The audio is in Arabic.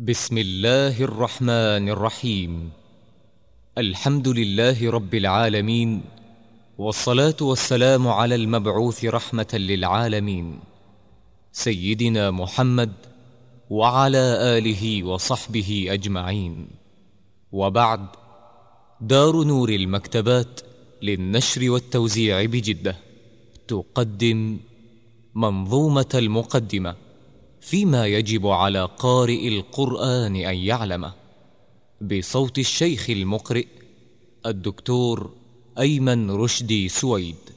بسم الله الرحمن الرحيم. الحمد لله رب العالمين والصلاة والسلام على المبعوث رحمة للعالمين سيدنا محمد وعلى آله وصحبه أجمعين. وبعد دار نور المكتبات للنشر والتوزيع بجدة تقدم منظومة المقدمة. فيما يجب على قارئ القرآن أن يعلمه. بصوت الشيخ المقرئ الدكتور أيمن رشدي سويد.